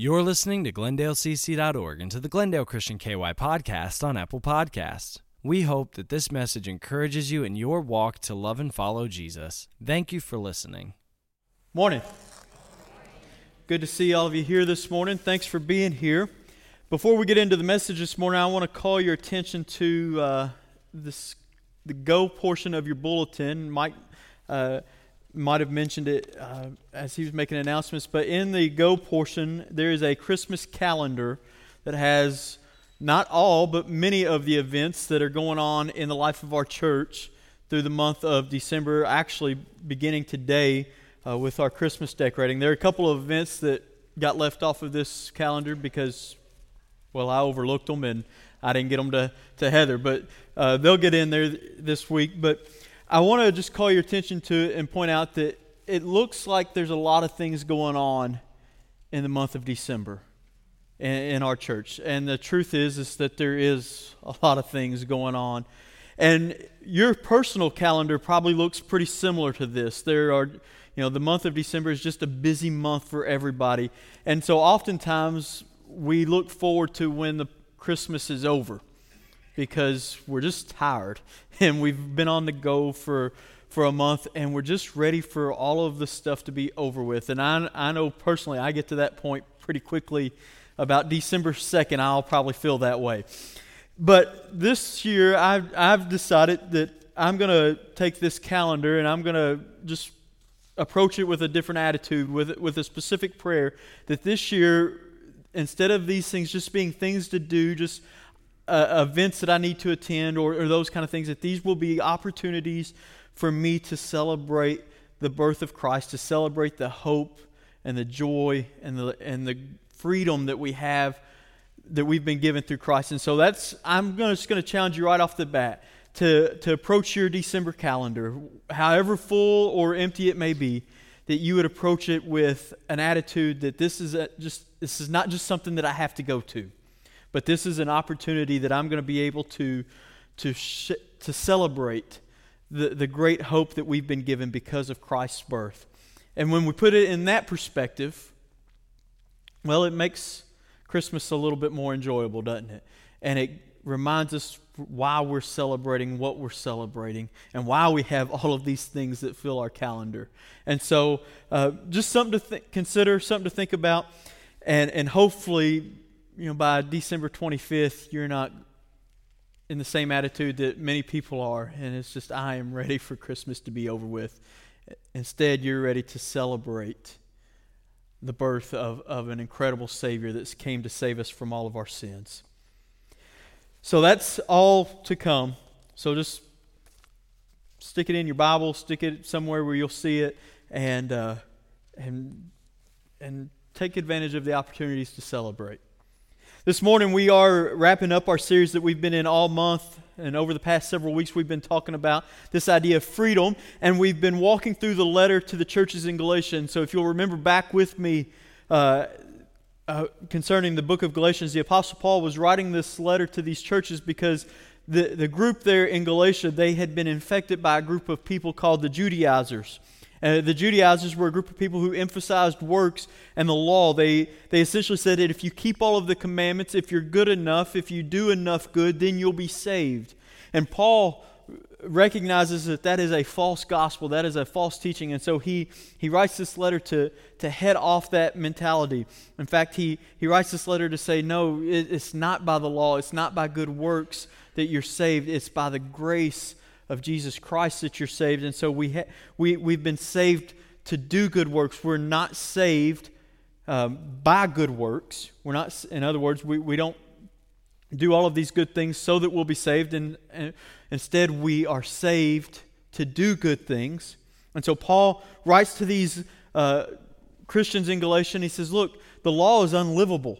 You're listening to GlendaleCC.org and to the Glendale Christian KY podcast on Apple Podcasts. We hope that this message encourages you in your walk to love and follow Jesus. Thank you for listening. Morning. Good to see all of you here this morning. Thanks for being here. Before we get into the message this morning, I want to call your attention to uh, this, the go portion of your bulletin. Mike uh, might have mentioned it uh, as he was making announcements, but in the go portion, there is a Christmas calendar that has not all, but many of the events that are going on in the life of our church through the month of December, actually beginning today uh, with our Christmas decorating. There are a couple of events that got left off of this calendar because, well, I overlooked them and I didn't get them to, to Heather, but uh, they'll get in there this week. But I want to just call your attention to it and point out that it looks like there's a lot of things going on in the month of December in, in our church. And the truth is, is that there is a lot of things going on. And your personal calendar probably looks pretty similar to this. There are, you know, the month of December is just a busy month for everybody. And so oftentimes we look forward to when the Christmas is over because we're just tired and we've been on the go for for a month and we're just ready for all of the stuff to be over with. And I, I know personally, I get to that point pretty quickly. About December 2nd, I'll probably feel that way. But this year, I've, I've decided that I'm going to take this calendar and I'm going to just approach it with a different attitude, with, with a specific prayer. That this year, instead of these things just being things to do, just uh, events that I need to attend or, or those kind of things, that these will be opportunities for me to celebrate the birth of Christ, to celebrate the hope and the joy and the, and the freedom that we have that we've been given through Christ. And so that's, I'm gonna, just going to challenge you right off the bat to, to approach your December calendar, however full or empty it may be, that you would approach it with an attitude that this is a, just, this is not just something that I have to go to. But this is an opportunity that I'm going to be able to, to, sh- to celebrate the, the great hope that we've been given because of Christ's birth. And when we put it in that perspective, well, it makes Christmas a little bit more enjoyable, doesn't it? And it reminds us why we're celebrating what we're celebrating and why we have all of these things that fill our calendar. And so, uh, just something to th- consider, something to think about, and, and hopefully you know, by December 25th, you're not in the same attitude that many people are, and it's just, I am ready for Christmas to be over with. Instead, you're ready to celebrate the birth of, of an incredible Savior that came to save us from all of our sins. So that's all to come. So just stick it in your Bible, stick it somewhere where you'll see it, and, uh, and, and take advantage of the opportunities to celebrate. This morning, we are wrapping up our series that we've been in all month. And over the past several weeks, we've been talking about this idea of freedom. And we've been walking through the letter to the churches in Galatians. so, if you'll remember back with me uh, uh, concerning the book of Galatians, the Apostle Paul was writing this letter to these churches because the, the group there in Galatia, they had been infected by a group of people called the Judaizers. The Judaizers were a group of people who emphasized works and the law. They, they essentially said that if you keep all of the commandments, if you're good enough, if you do enough good, then you'll be saved. And Paul recognizes that that is a false gospel, that is a false teaching. And so he, he writes this letter to, to head off that mentality. In fact, he, he writes this letter to say, no, it, it's not by the law, it's not by good works that you're saved, it's by the grace of Jesus Christ that you're saved. And so we, ha- we, we've been saved to do good works. We're not saved um, by good works. We're not, in other words, we, we don't do all of these good things so that we'll be saved. And, and instead, we are saved to do good things. And so Paul writes to these uh, Christians in Galatia, and he says, Look, the law is unlivable.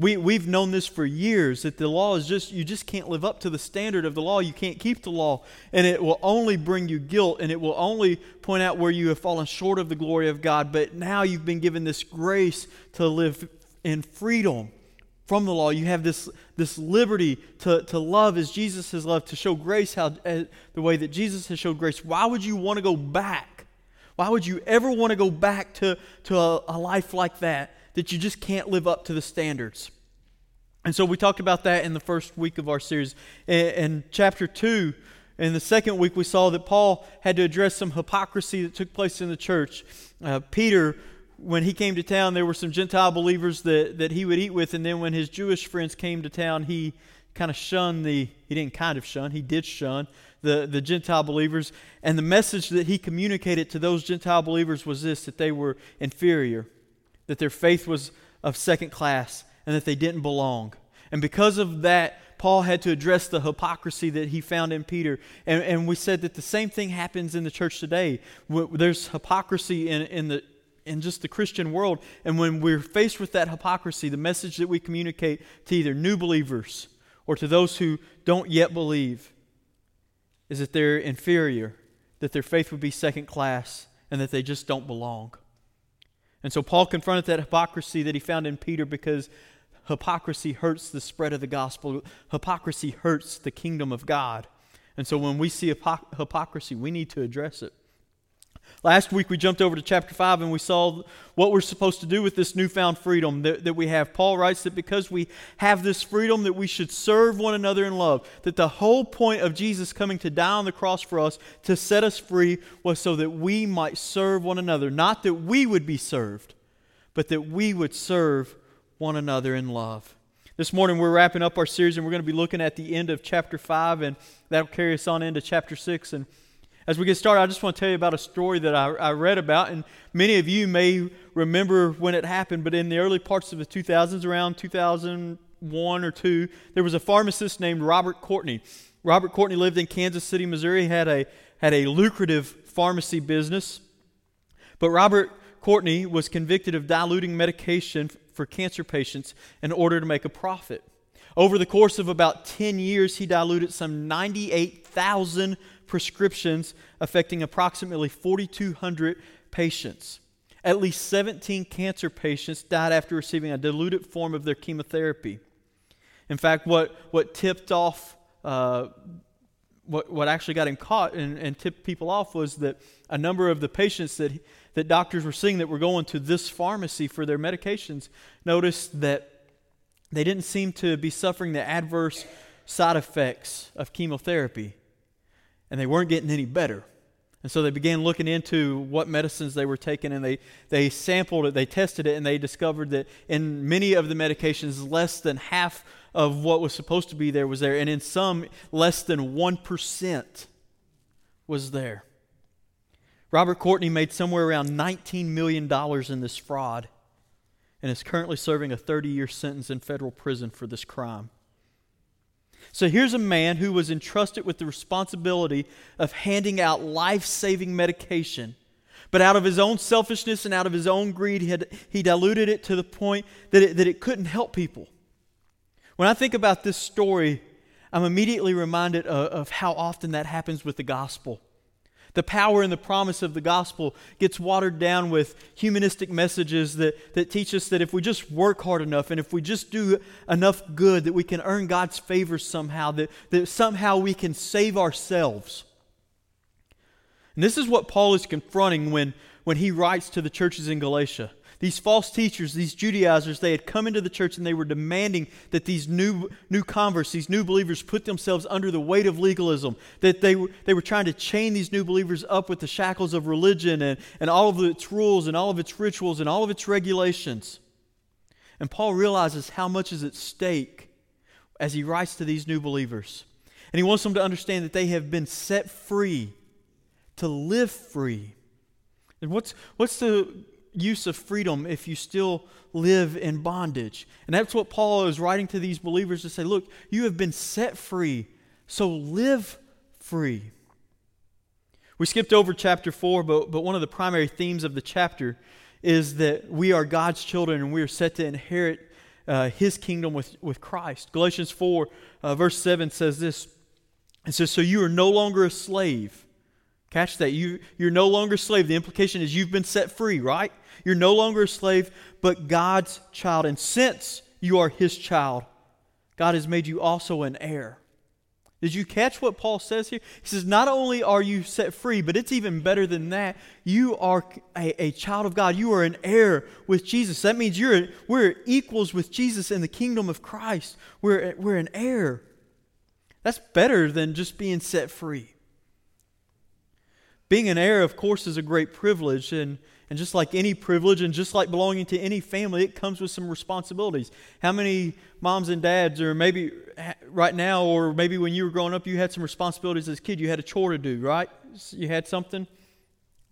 We, we've known this for years that the law is just, you just can't live up to the standard of the law. You can't keep the law. And it will only bring you guilt and it will only point out where you have fallen short of the glory of God. But now you've been given this grace to live in freedom from the law. You have this, this liberty to, to love as Jesus has loved, to show grace how, uh, the way that Jesus has showed grace. Why would you want to go back? Why would you ever want to go back to, to a, a life like that? That you just can't live up to the standards. And so we talked about that in the first week of our series. In, chapter 2, in the second week, we saw that Paul had to address some hypocrisy that took place in the church. Uh, Peter, when he came to town, there were some Gentile believers that, that he would eat with, and then when his Jewish friends came to town, he kind of shunned the, he didn't kind of shun, he did shun the, the Gentile believers. And the message that he communicated to those Gentile believers was this that they were inferior, that their faith was of second class, and that they didn't belong. And because of that, Paul had to address the hypocrisy that he found in Peter. And, and we said that the same thing happens in the church today. There's hypocrisy in, in, the, in just the Christian world. And when we're faced with that hypocrisy, the message that we communicate to either new believers or to those who don't yet believe is that they're inferior, that their faith would be second class, and that they just don't belong. And so Paul confronted that hypocrisy that he found in Peter because hypocrisy hurts the spread of the gospel. Hypocrisy hurts the kingdom of God. And so when we see hypocrisy, we need to address it. Last week we jumped over to chapter 5 and we saw what we're supposed to do with this newfound freedom that, that we have. Paul writes that because we have this freedom that we should serve one another in love. That the whole point of Jesus coming to die on the cross for us to set us free was so that we might serve one another. Not that we would be served, but that we would serve one another in love. This morning we're wrapping up our series and we're going to be looking at the end of chapter 5 and that'll carry us on into chapter 6 and as we get started, I just want to tell you about a story that I, I, read about, and many of you may remember when it happened, but in the early parts of the 2000s, around 2001 or 2, there was a pharmacist named Robert Courtney. Robert Courtney lived in Kansas City, Missouri, had a, had a lucrative pharmacy business. But Robert Courtney was convicted of diluting medication for cancer patients in order to make a profit. Over the course of about 10 years, he diluted some 98,000 prescriptions affecting approximately 4,200 patients. At least 17 cancer patients died after receiving a diluted form of their chemotherapy. In fact, what, what tipped off, uh, what, what actually got him caught and, and tipped people off was that a number of the patients that, that doctors were seeing that were going to this pharmacy for their medications noticed that they didn't seem to be suffering the adverse side effects of chemotherapy and they weren't getting any better. And so they began looking into what medicines they were taking, and they, they sampled it, they tested it, and they discovered that in many of the medications, less than half of what was supposed to be there was there, and in some, less than 1% was there. Robert Courtney made somewhere around $19 million in this fraud and is currently serving a 30 year sentence in federal prison for this crime. So here's a man who was entrusted with the responsibility of handing out life saving medication. But out of his own selfishness and out of his own greed, he, had, he diluted it to the point that it, that it couldn't help people. When I think about this story, I'm immediately reminded of, of how often that happens with the gospel. The power and the promise of the gospel gets watered down with humanistic messages that, that teach us that if we just work hard enough and if we just do enough good, that we can earn God's favor somehow, that, that somehow we can save ourselves. And this is what Paul is confronting when, when he writes to the churches in Galatia. These false teachers, these Judaizers, they had come into the church and they were demanding that these new, new converts, these new believers, put themselves under the weight of legalism. That they they were trying to chain these new believers up with the shackles of religion and, and all of its rules and all of its rituals and all of its regulations. And Paul realizes how much is at stake as he writes to these new believers. And he wants them to understand that they have been set free to live free. And what's, what's the use of freedom if you still live in bondage. And that's what Paul is writing to these believers to say look, you have been set free, so live free. We skipped over chapter 4, but, but one of the primary themes of the chapter is that we are God's children and we are set to inherit uh, his kingdom with, with Christ. Galatians 4, uh, verse 7 says this It says, So you are no longer a slave. Catch that. You, you're no longer a slave. The implication is you've been set free, right? You're no longer a slave, but God's child. And since you are his child, God has made you also an heir. Did you catch what Paul says here? He says, Not only are you set free, but it's even better than that. You are a, a child of God. You are an heir with Jesus. That means you're, we're equals with Jesus in the kingdom of Christ. We're, we're an heir. That's better than just being set free. Being an heir, of course, is a great privilege, and, and just like any privilege and just like belonging to any family, it comes with some responsibilities. How many moms and dads, or maybe right now, or maybe when you were growing up, you had some responsibilities as a kid? You had a chore to do, right? You had something?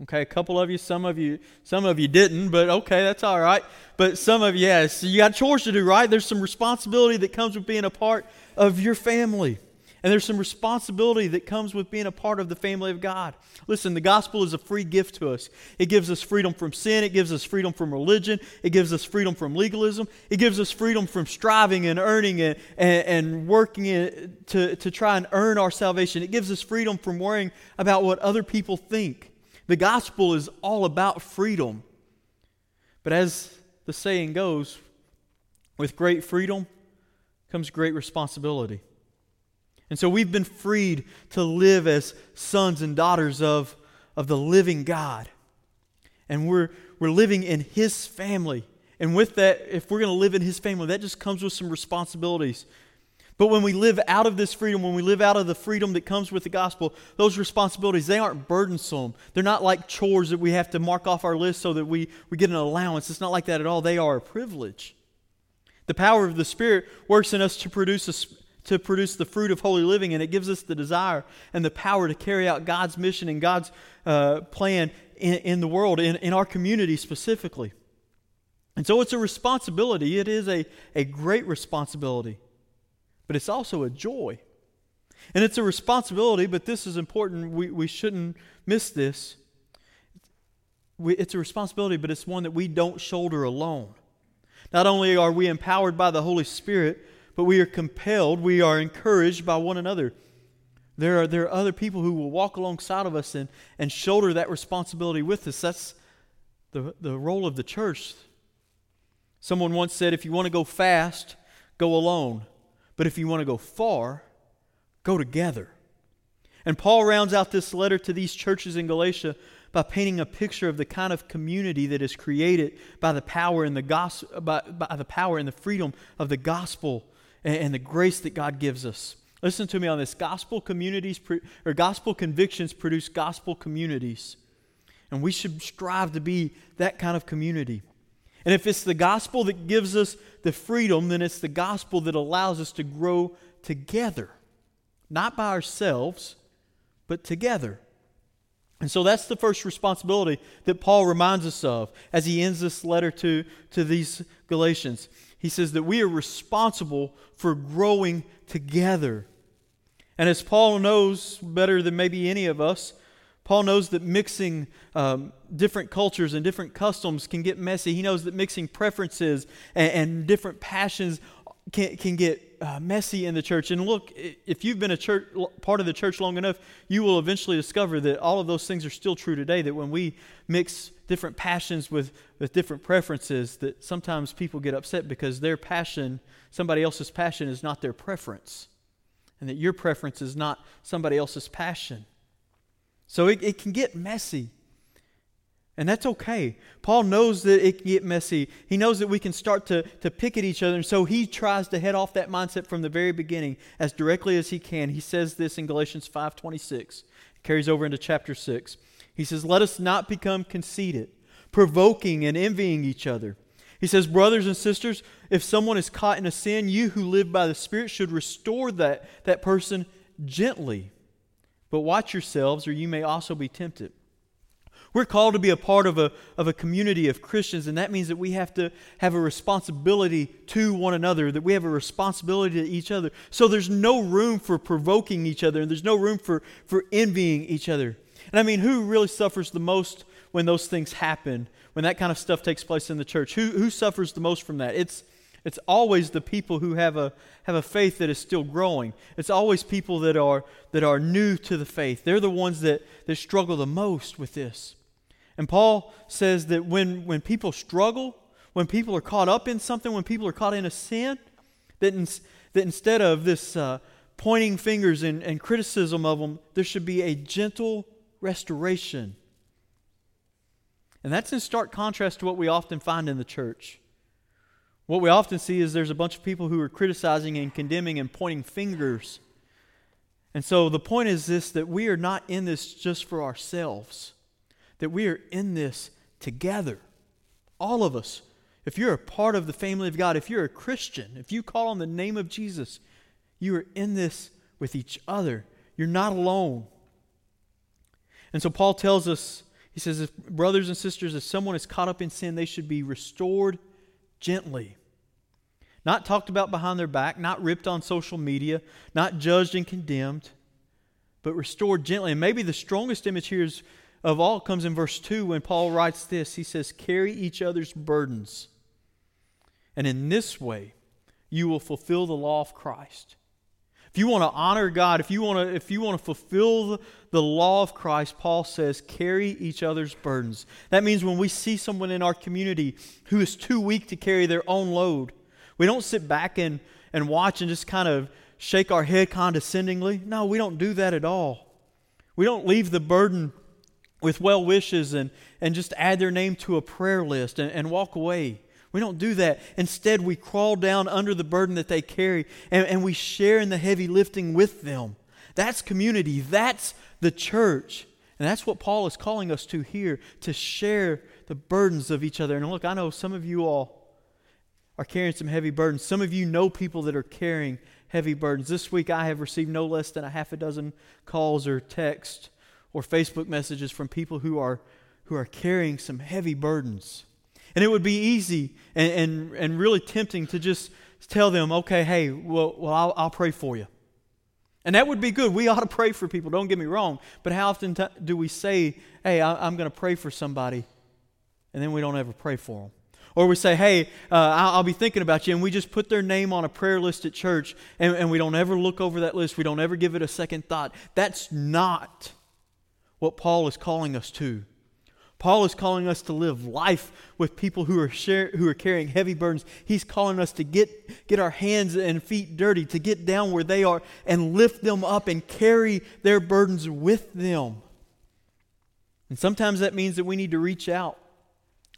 Okay, a couple of you, some of you, some of you didn't, but okay, that's all right. But some of you, yes, you got chores to do, right? There's some responsibility that comes with being a part of your family. And there's some responsibility that comes with being a part of the family of God. Listen, the gospel is a free gift to us. It gives us freedom from sin, it gives us freedom from religion, it gives us freedom from legalism, it gives us freedom from striving and earning and, and, and working to, to try and earn our salvation. It gives us freedom from worrying about what other people think. The gospel is all about freedom. But as the saying goes, with great freedom comes great responsibility. And so we've been freed to live as sons and daughters of, of the living God. And we're, we're living in His family. And with that, if we're going to live in His family, that just comes with some responsibilities. But when we live out of this freedom, when we live out of the freedom that comes with the gospel, those responsibilities, they aren't burdensome. They're not like chores that we have to mark off our list so that we, we get an allowance. It's not like that at all. They are a privilege. The power of the Spirit works in us to produce a, to produce the fruit of holy living, and it gives us the desire and the power to carry out God's mission and God's uh, plan in, in, the world, in, in our community specifically. And so it's a responsibility. It is a, a great responsibility, but it's also a joy. And it's a responsibility, but this is important. We, we shouldn't miss this. We, it's a responsibility, but it's one that we don't shoulder alone. Not only are we empowered by the Holy Spirit, but we are compelled, we are encouraged by one another. There are, there are other people who will walk alongside of us and, and shoulder that responsibility with us. That's the, the role of the church. Someone once said, if you want to go fast, go alone. But if you want to go far, go together. And Paul rounds out this letter to these churches in Galatia by painting a picture of the kind of community that is created by the power and the gospel, by, by the power and the freedom of the gospel and the grace that God gives us. Listen to me on this. Gospel communities or gospel convictions produce gospel communities. And we should strive to be that kind of community. And if it's the gospel that gives us the freedom, then it's the gospel that allows us to grow together. Not by ourselves, but together. And so that's the first responsibility that Paul reminds us of as he ends this letter to, to these Galatians he says that we are responsible for growing together. And as Paul knows better than maybe any of us, Paul knows that mixing um, different cultures and different customs can get messy. He knows that mixing preferences and, and different passions can, can get uh, messy in the church. And look, if you've been a church part of the church long enough, you will eventually discover that all of those things are still true today. That when we mix different passions with, with different preferences, that sometimes people get upset because their passion, somebody else's passion, is not their preference, and that your preference is not somebody else's passion. So it, it can get messy. And that's okay. Paul knows that it can get messy. He knows that we can start to, to pick at each other. And so he tries to head off that mindset from the very beginning as directly as he can. He says this in Galatians 5.26. Carries over into chapter 6. He says, Let us not become conceited, provoking and envying each other. He says, Brothers and sisters, if someone is caught in a sin, you who live by the Spirit should restore that, that person gently. But watch yourselves, or you may also be tempted. We're called to be a part of a, of a community of Christians, and that means that we have to have a responsibility to one another, that we have a responsibility to each other. So there's no room for provoking each other, and there's no room for, for envying each other. And I mean, who really suffers the most when those things happen, when that kind of stuff takes place in the church? Who, who suffers the most from that? It's, it's always the people who have a, have a faith that is still growing. It's always people that are, that are new to the faith. They're the ones that, that struggle the most with this. And Paul says that when, when people struggle, when people are caught up in something, when people are caught in a sin, that, in, that instead of this uh, pointing fingers and, and criticism of them. There should be a gentle restoration. And that's in stark contrast to what we often find in the church. What we often see is there's a bunch of people who are criticizing and condemning and pointing fingers. And so the point is this that we are not in this just for ourselves, that we are in this together. All of us. If you're a part of the family of God, if you're a Christian, if you call on the name of Jesus, you are in this with each other. You're not alone. And so Paul tells us, he says, if brothers and sisters, if someone is caught up in sin, they should be restored gently. Not talked about behind their back, not ripped on social media, not judged and condemned, but restored gently. And maybe the strongest image here is, of all comes in verse 2 when Paul writes this. He says, Carry each other's burdens. And in this way, you will fulfill the law of Christ. If you want to honor God, if you want to, if you want to fulfill the, law of Christ, Paul says, carry each other's burdens. That means when we see someone in our community who is too weak to carry their own load, we don't sit back and, and watch and just kind of shake our head condescendingly. No, we don't do that at all. We don't leave the burden with well wishes and, and just add their name to a prayer list and, and walk away. We don't do that. Instead, we crawl down under the burden that they carry and, and we share in the heavy lifting with them. That's community. That's the church. And that's what Paul is calling us to here to share the burdens of each other. And look, I know some of you all are carrying some heavy burdens. Some of you know people that are carrying heavy burdens. This week I have received no less than a half a dozen calls or texts or Facebook messages from people who are, who are carrying some heavy burdens. And it would be easy and, and, and really tempting to just tell them, okay, hey, well, well I'll, I'll pray for you. And that would be good. We ought to pray for people, don't get me wrong. But how often t- do we say, hey, I, I'm going to pray for somebody, and then we don't ever pray for them? Or we say, hey, uh, I'll, I'll, be thinking about you, and we just put their name on a prayer list at church, and, and we don't ever look over that list. We don't ever give it a second thought. That's not what Paul is calling us to. Paul is calling us to live life with people who are, share, who are carrying heavy burdens. He's calling us to get, get our hands and feet dirty, to get down where they are and lift them up and carry their burdens with them. And sometimes that means that we need to reach out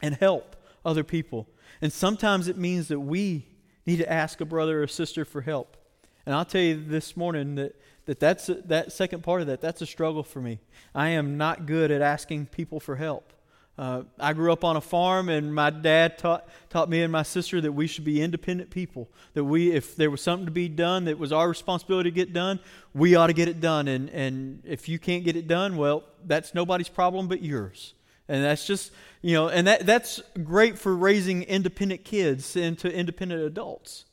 and help other people. And sometimes it means that we need to ask a brother or sister for help. And I'll tell you this morning that that that's that second part of that that's a struggle for me. I am not good at asking people for help. Uh, i grew up on a farm and my dad taught, taught me and my sister that we should be independent people that we if there was something to be done that was our responsibility to get done we ought to get it done. And, and if you can't get it done well that's nobody's problem but yours. And that's just you know and that, that's great for raising independent kids into independent adults.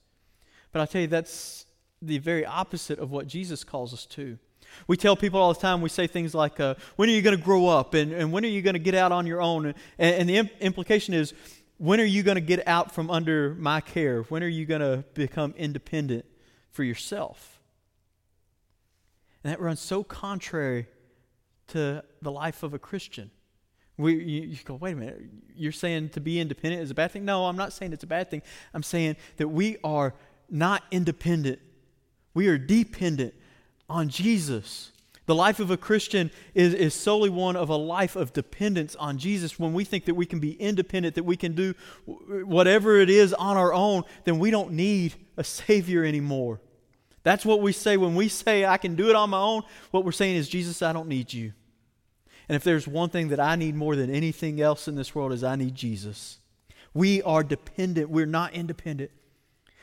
But i tell you that's the very opposite of what Jesus calls us to. We tell people all the time, we say things like, uh, when are you going to grow up? And, and when are you going to get out on your own? And, and the imp- implication is, when are you going to get out from under my care? When are you going to become independent for yourself? And that runs so contrary to the life of a Christian. We, you, you, go, wait a minute, you're saying to be independent is a bad thing? No, I'm not saying it's a bad thing. I'm saying that we are not independent we are dependent on Jesus. The life of a Christian is, is solely one of a life of dependence on Jesus. When we think that we can be independent, that we can do whatever it is on our own, then we don't need a Savior anymore. That's what we say when we say, I can do it on my own. What we're saying is, Jesus, I don't need you. And if there's one thing that I need more than anything else in this world, is I need Jesus. We are dependent, we're not independent.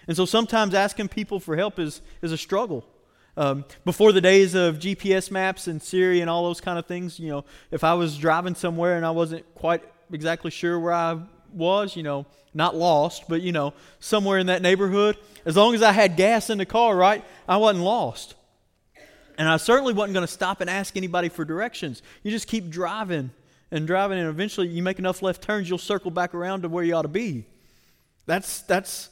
And so sometimes asking people for help is, is a struggle. Um, before the days of GPS maps and Siri and all those kind of things, you know, if I was driving somewhere and I wasn't quite exactly sure where I was, you know, not lost, but, you know, somewhere in that neighborhood, as long as I had gas in the car, right, I wasn't lost. And I certainly wasn't going to stop and ask anybody for directions. You just keep driving and driving, and eventually you make enough left turns, you'll circle back around to where you ought to be. That's, that's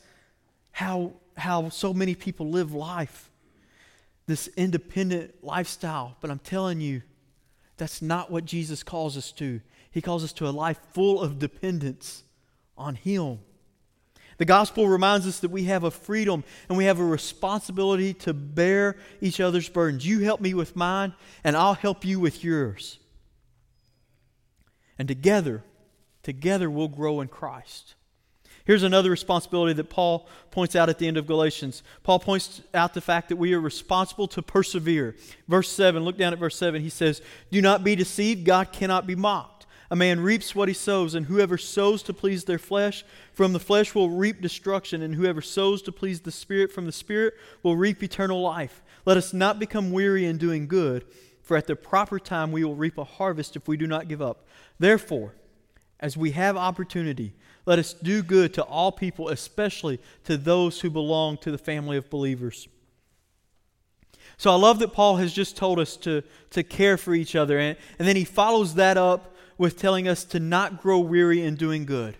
how, how so many people live life, this independent lifestyle. But I'm telling you, that's not what Jesus calls us to. He calls us to a life full of dependence on Him. The gospel reminds us that we have a freedom and we have a responsibility to bear each other's burdens. You help me with mine, and I'll help you with yours. And together, together we'll grow in Christ. Here's another responsibility that Paul points out at the end of Galatians. Paul points out the fact that we are responsible to persevere. Verse 7, look down at verse 7. He says, Do not be deceived, God cannot be mocked. A man reaps what he sows, and whoever sows to please their flesh, from the flesh will reap destruction, and whoever sows to please the Spirit, from the Spirit will reap eternal life. Let us not become weary in doing good, for at the proper time we will reap a harvest if we do not give up. Therefore, as we have opportunity, let us do good to all people, especially to those who belong to the family of believers. So I love that Paul has just told us to, to care for each other. And, and then he follows that up with telling us to not grow weary in doing good.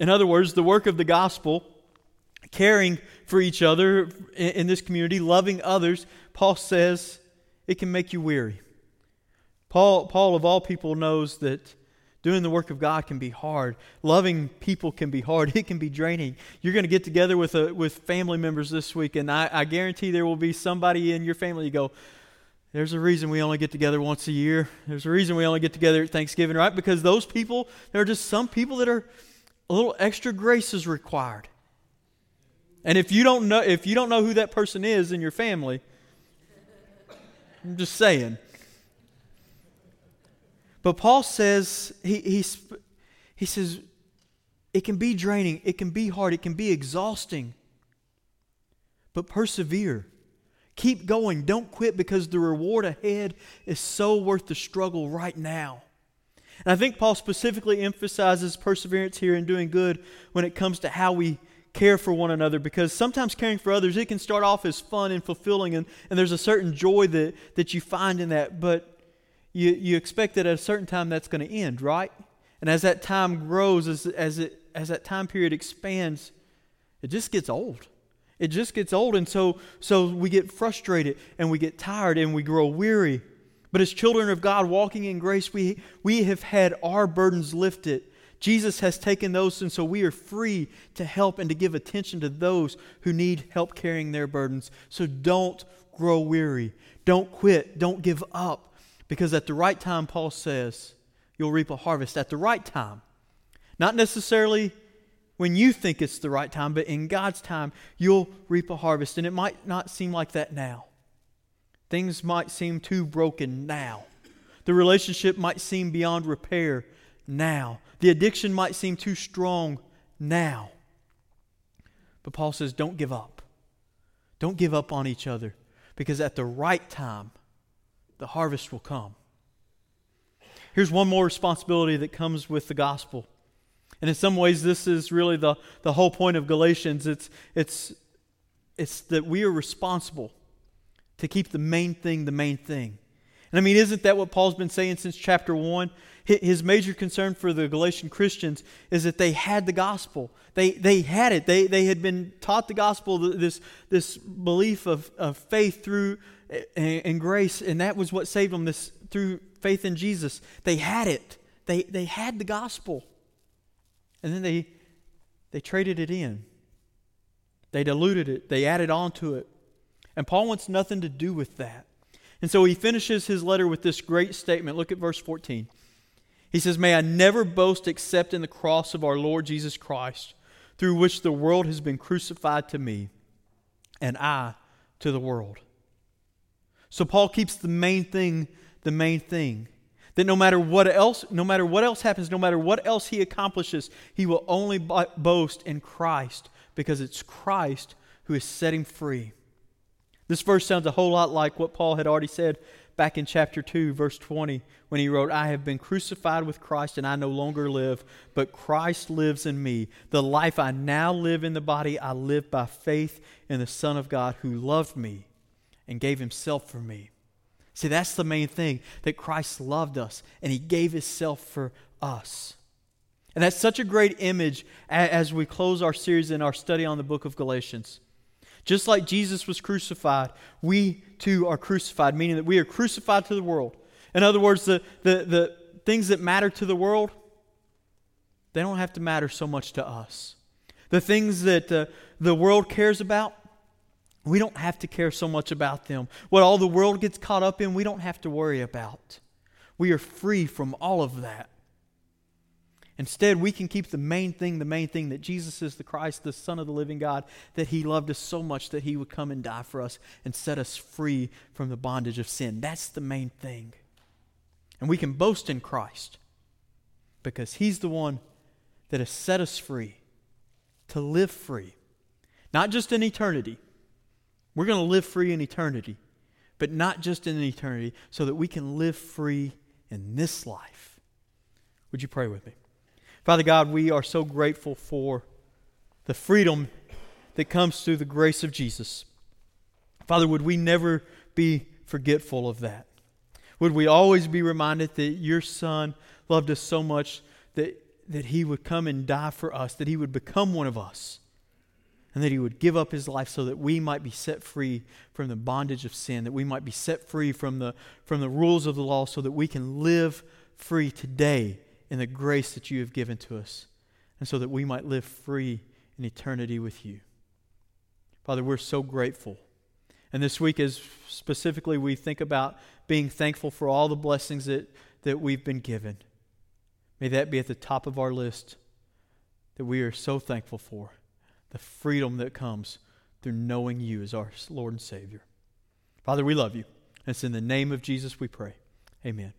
In other words, the work of the gospel, caring for each other in, in this community, loving others, Paul says it can make you weary. Paul, Paul, of all people, knows that Doing the work of God can be hard. Loving people can be hard. It can be draining. You're going to get together with, a, with family members this week, and I, I guarantee there will be somebody in your family you go, there's a reason we only get together once a year. There's a reason we only get together at Thanksgiving, right? Because those people, there are just some people that are a little extra grace is required. And if you don't know if you don't know who that person is in your family, I'm just saying. But Paul says, he, he, he says, it can be draining, it can be hard, it can be exhausting. But persevere. Keep going. Don't quit because the reward ahead is so worth the struggle right now. And I think Paul specifically emphasizes perseverance here in doing good when it comes to how we care for one another because sometimes caring for others it can start off as fun and fulfilling and, and there's a certain joy that, that you find in that but you, you expect that at a certain time that's going to end, right? And as that time grows, as, as, it, as that time period expands, it just gets old. It just gets old. And so, so we get frustrated and we get tired and we grow weary. But as children of God walking in grace, we, we have had our burdens lifted. Jesus has taken those, and so we are free to help and to give attention to those who need help carrying their burdens. So don't grow weary. Don't quit. Don't give up. Because at the right time, Paul says, you'll reap a harvest at the right time. Not necessarily when you think it's the right time, but in God's time, you'll reap a harvest. And it might not seem like that now. Things might seem too broken now. The relationship might seem beyond repair now. The addiction might seem too strong now. But Paul says, don't give up. Don't give up on each other because at the right time, the harvest will come. Here's one more responsibility that comes with the gospel. And in some ways, this is really the, the whole point of Galatians. It's, it's, it's that we are responsible to keep the main thing the main thing. And I mean, isn't that what Paul's been saying since chapter 1? His major concern for the Galatian Christians is that they had the gospel. They, they had it. They, they had been taught the gospel, this, this belief of, of faith through and, grace, and that was what saved them this, through faith in Jesus. They had it. They, they had the gospel. And then they, they traded it in. They diluted it. They added on to it. And Paul wants nothing to do with that. And so he finishes his letter with this great statement. Look at verse 14. He says, May I never boast except in the cross of our Lord Jesus Christ, through which the world has been crucified to me, and I to the world. So Paul keeps the main thing the main thing. That no matter what else, no matter what else happens, no matter what else he accomplishes, he will only boast in Christ because it's Christ who is setting free. This verse sounds a whole lot like what Paul had already said back in chapter 2, verse 20, when he wrote, I have been crucified with Christ, and I no longer live, but Christ lives in me. The life I now live in the body, I live by faith in the Son of God who loved me and gave himself for me. See, that's the main thing that Christ loved us and he gave himself for us. And that's such a great image as we close our series in our study on the book of Galatians. Just like Jesus was crucified, we too are crucified, meaning that we are crucified to the world. In other words, the, the, the things that matter to the world, they don't have to matter so much to us. The things that uh, the world cares about, we don't have to care so much about them. What all the world gets caught up in, we don't have to worry about. We are free from all of that. Instead, we can keep the main thing the main thing that Jesus is the Christ, the Son of the living God, that He loved us so much that He would come and die for us and set us free from the bondage of sin. That's the main thing. And we can boast in Christ because He's the one that has set us free to live free, not just in eternity. We're going to live free in eternity, but not just in eternity, so that we can live free in this life. Would you pray with me? Father God, we are so grateful for the freedom that comes through the grace of Jesus. Father, would we never be forgetful of that? Would we always be reminded that your Son loved us so much that, that he would come and die for us, that he would become one of us, and that he would give up his life so that we might be set free from the bondage of sin, that we might be set free from the, from the rules of the law, so that we can live free today in the grace that you have given to us, and so that we might live free in eternity with you. Father, we're so grateful. And this week, as specifically we think about being thankful for all the blessings that, that we've been given, may that be at the top of our list that we are so thankful for the freedom that comes through knowing you as our Lord and Savior. Father, we love you. And it's in the name of Jesus we pray. Amen.